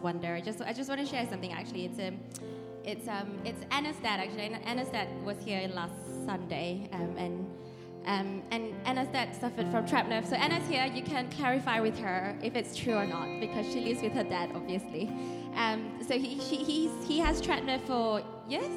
Wonder. I just I just want to share something actually. It's a it's um, it's Anna's dad actually. Anna's dad was here last Sunday, um, and um, and Anna's dad suffered from trapped nerve. So Anna's here. You can clarify with her if it's true or not because she lives with her dad, obviously. Um, so he she, he's, he has trapped nerve for yes,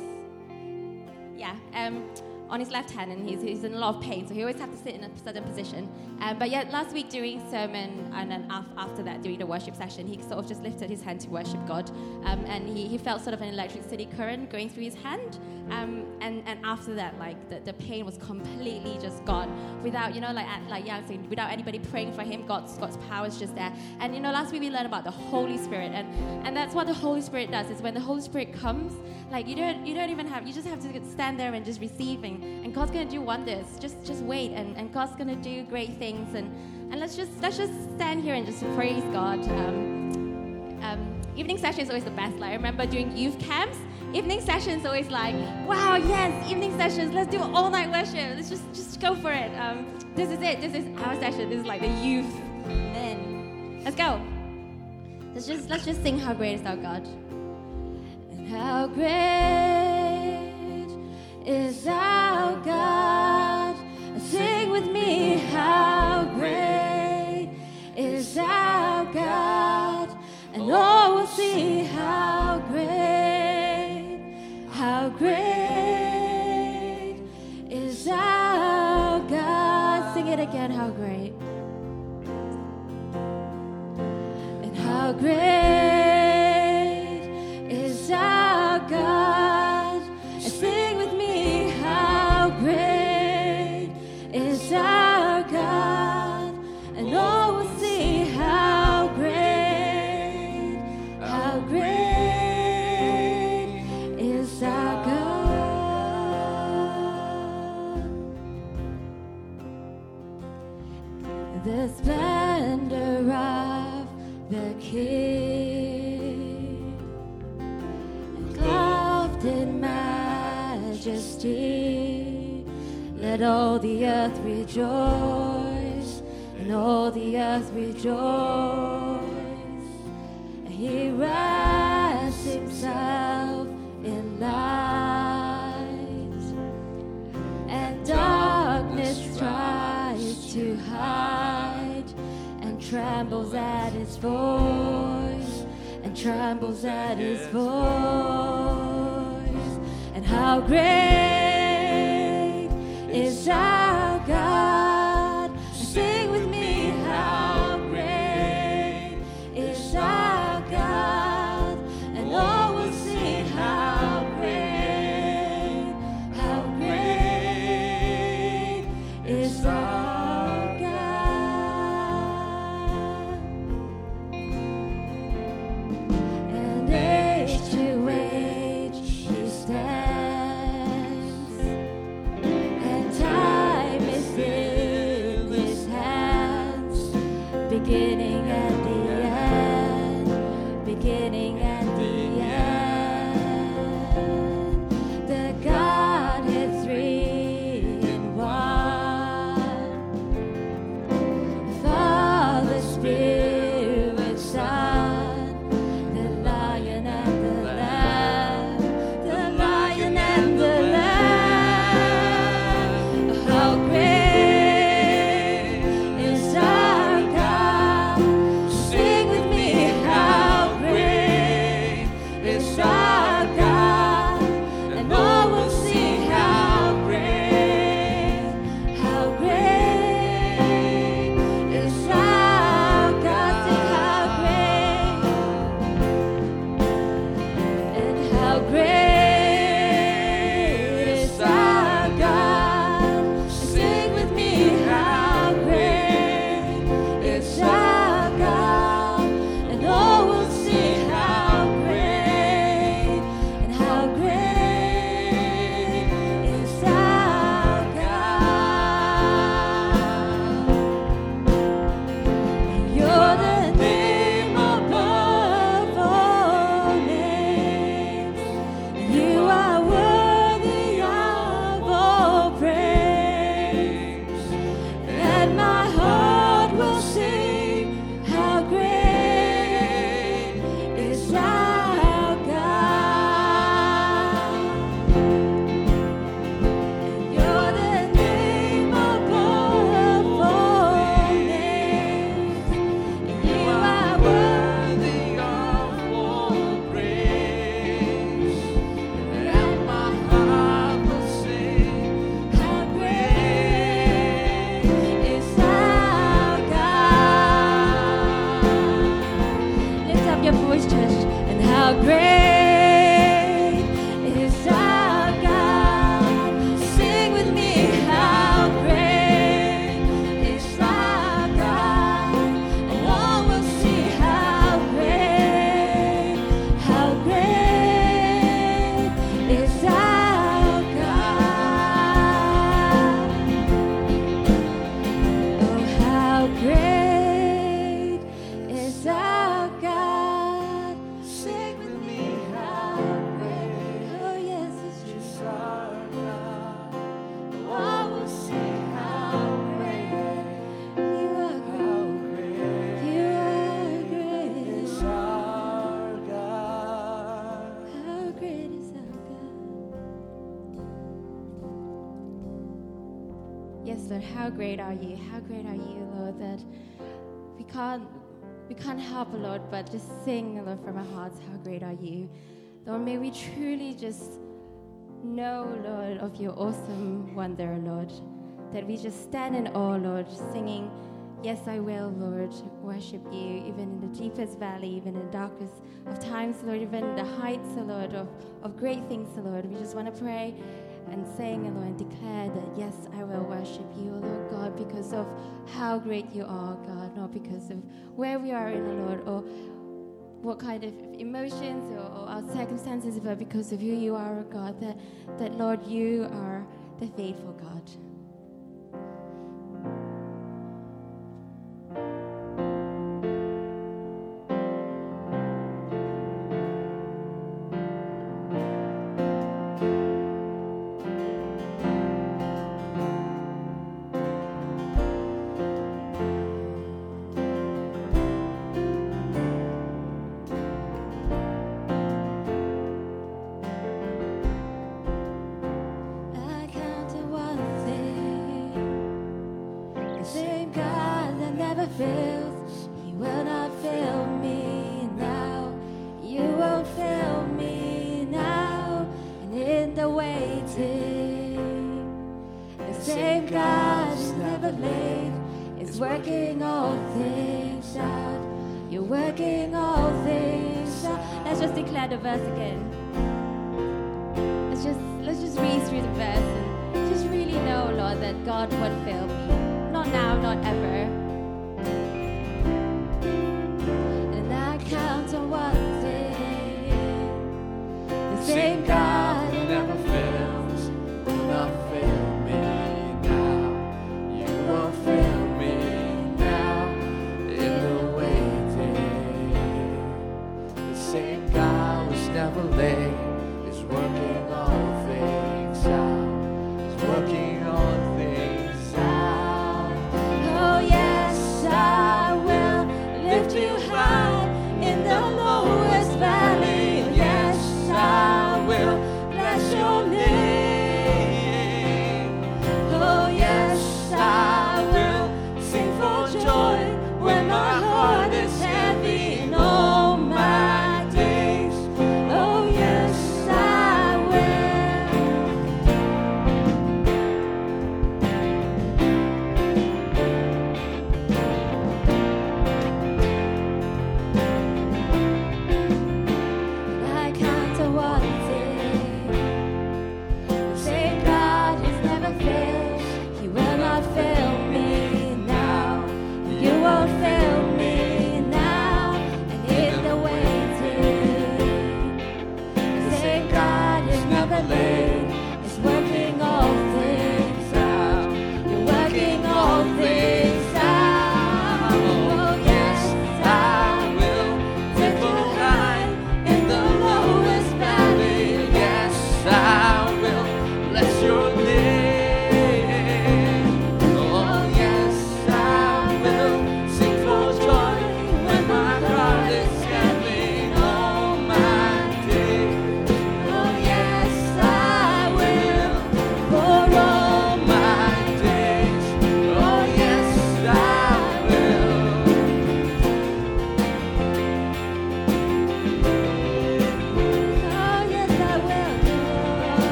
Yeah. Um, on his left hand and he's, he's in a lot of pain, so he always has to sit in a certain position. Um, but yeah, last week during sermon and then after that during the worship session, he sort of just lifted his hand to worship God, um, and he, he felt sort of an electricity current going through his hand. Um, and, and after that, like the, the pain was completely just gone without, you know, like like yeah, without anybody praying for him, God's God's power is just there. And you know, last week we learned about the Holy Spirit, and and that's what the Holy Spirit does. Is when the Holy Spirit comes, like you don't you don't even have you just have to stand there and just receiving and God's gonna do wonders. Just just wait, and, and God's gonna do great things. And and let's just let's just stand here and just praise God. Um, um, evening session is always the best. Like I remember doing youth camps. Evening sessions always like, wow, yes, evening sessions. Let's do all night worship. Let's just just go for it. Um, this is it. This is our session. This is like the youth. Then let's go. Let's just let's just sing how great is our God. And how great is our God. Sing with me, how great is our God. And all will see how great, how great is our God. Sing it again, how great. And how great King and clothed in majesty. Let all the earth rejoice, and all the earth rejoice. And he wraps himself trembles at his voice, and trembles at his voice. And how great is our Lord, but just sing, Lord, from our hearts, how great are you? Lord, may we truly just know, Lord, of your awesome wonder, Lord. That we just stand in awe, Lord, singing, Yes, I will, Lord, worship you, even in the deepest valley, even in the darkest of times, Lord, even in the heights, Lord, of, of great things, Lord. We just want to pray and sing, oh Lord, and declare that, yes, I will worship you, Lord God, because of how great you are, God, not because of where we are in, the Lord, or what kind of emotions or, or our circumstances, but because of who you are, God, that, that Lord, you are the faithful God. The same God who's never late is working all things out. You're working all things out. Let's just declare the verse again. Let's just let's just read through the verse and just really know, Lord, that God won't fail me. Not now, not ever. Count on one thing. The same God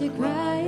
to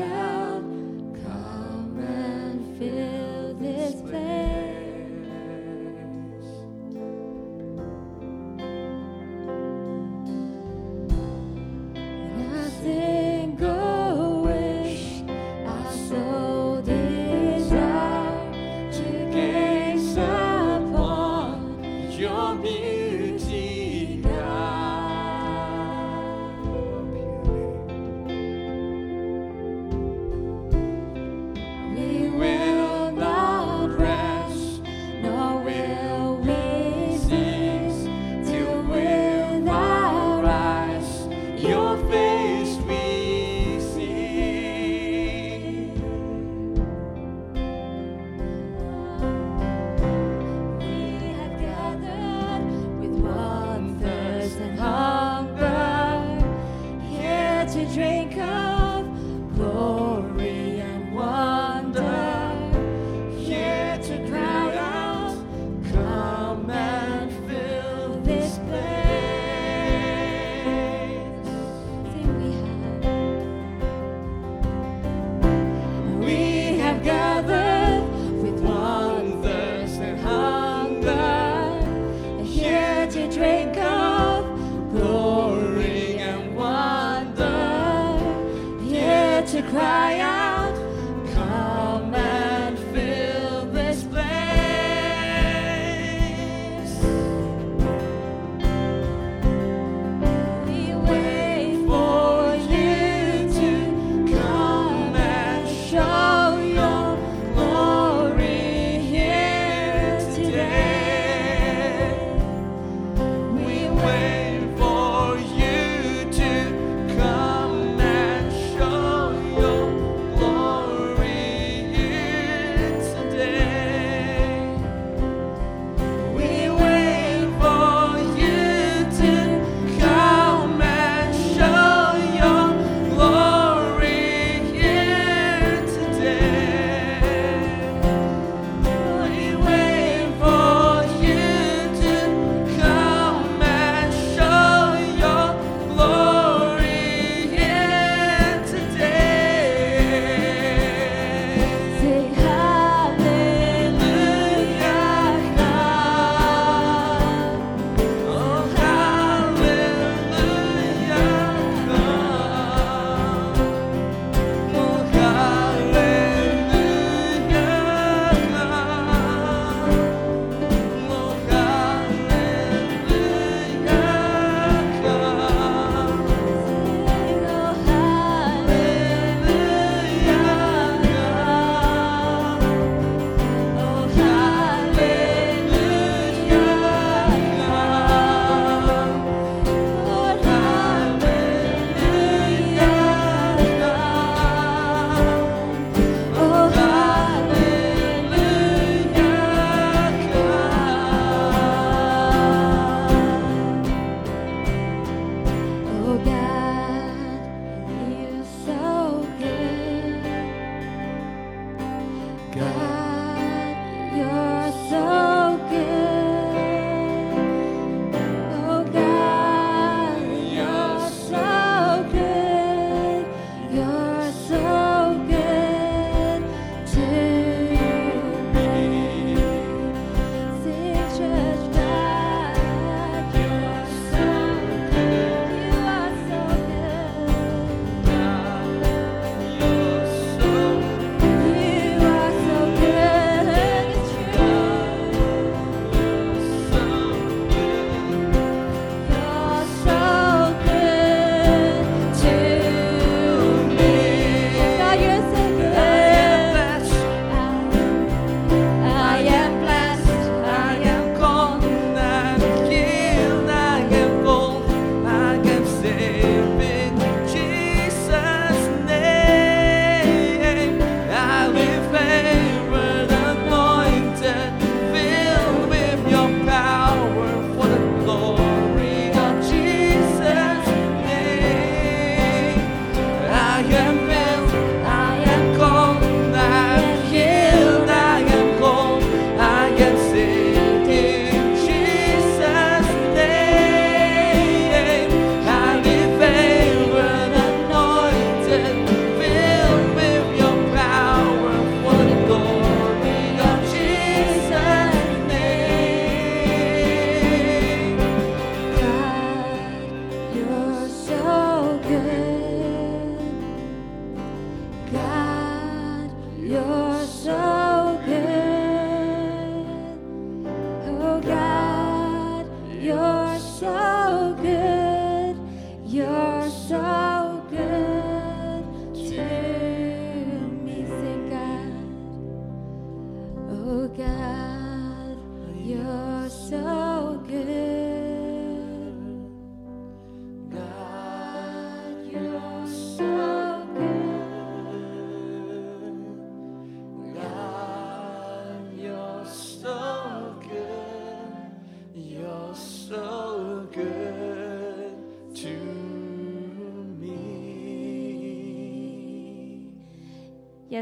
God, you're so.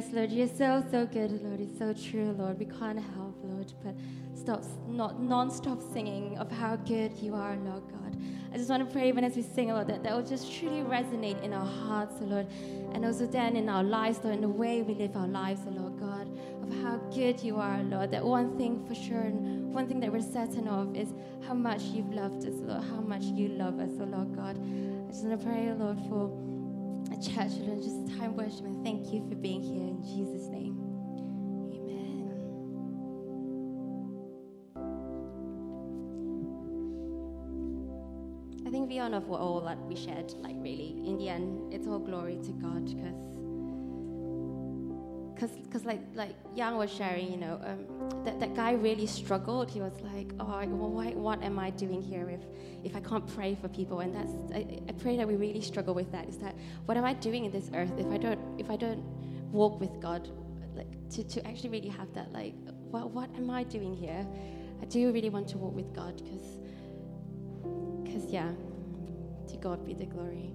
Yes, Lord, you're so, so good, Lord. It's so true, Lord. We can't help, Lord, but stop, not non-stop singing of how good you are, Lord God. I just want to pray even as we sing, Lord, that that will just truly resonate in our hearts, oh Lord, and also then in our lives, Lord, in the way we live our lives, oh Lord God, of how good you are, Lord. That one thing for sure, and one thing that we're certain of is how much you've loved us, Lord, how much you love us, oh Lord God. I just want to pray, Lord, for church, Lord, just a time worship, and thank you for being here in Jesus' name. Amen. I think beyond of what all that we shared, like really, in the end, it's all glory to God because because because like like Yang was sharing, you know, um, that that guy really struggled. He was like, oh, well, why, what am I doing here if if I can't pray for people? And that's I, I pray that we really struggle with that. Is that what am I doing in this earth if I don't if I don't walk with God, like to to actually really have that like, what what am I doing here? I do really want to walk with God because because yeah, to God be the glory.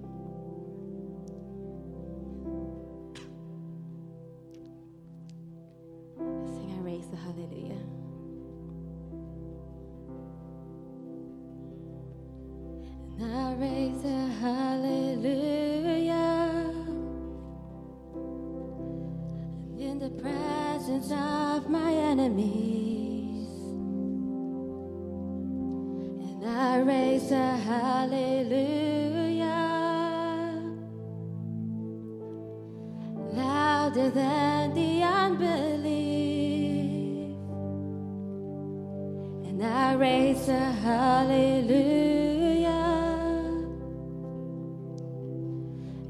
Raise a hallelujah.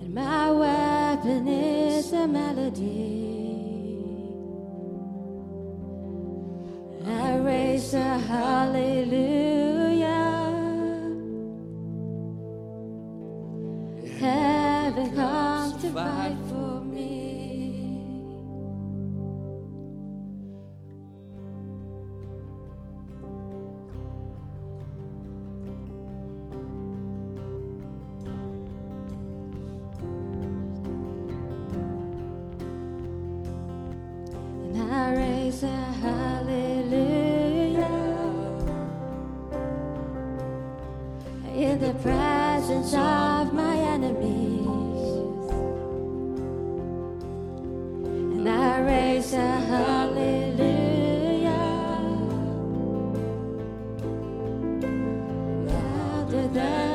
And my weapon is a melody. I raise a hallelujah. Louder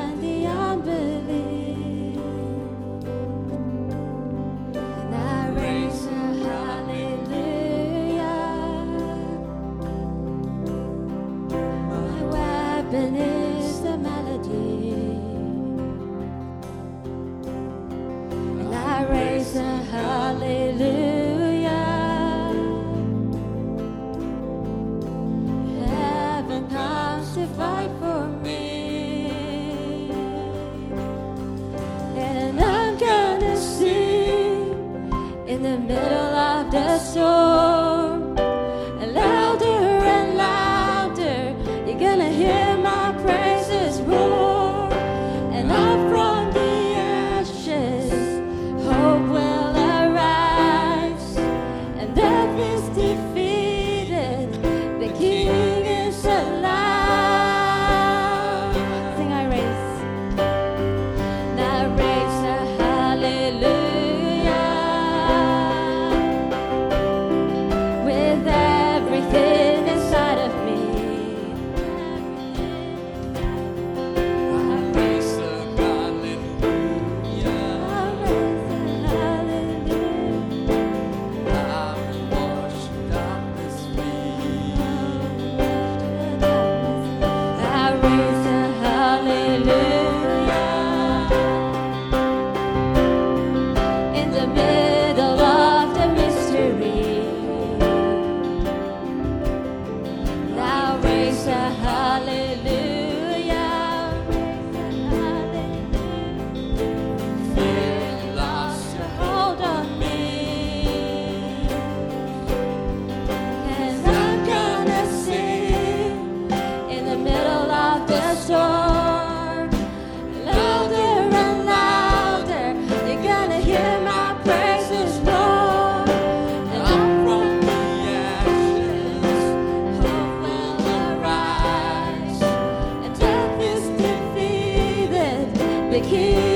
here.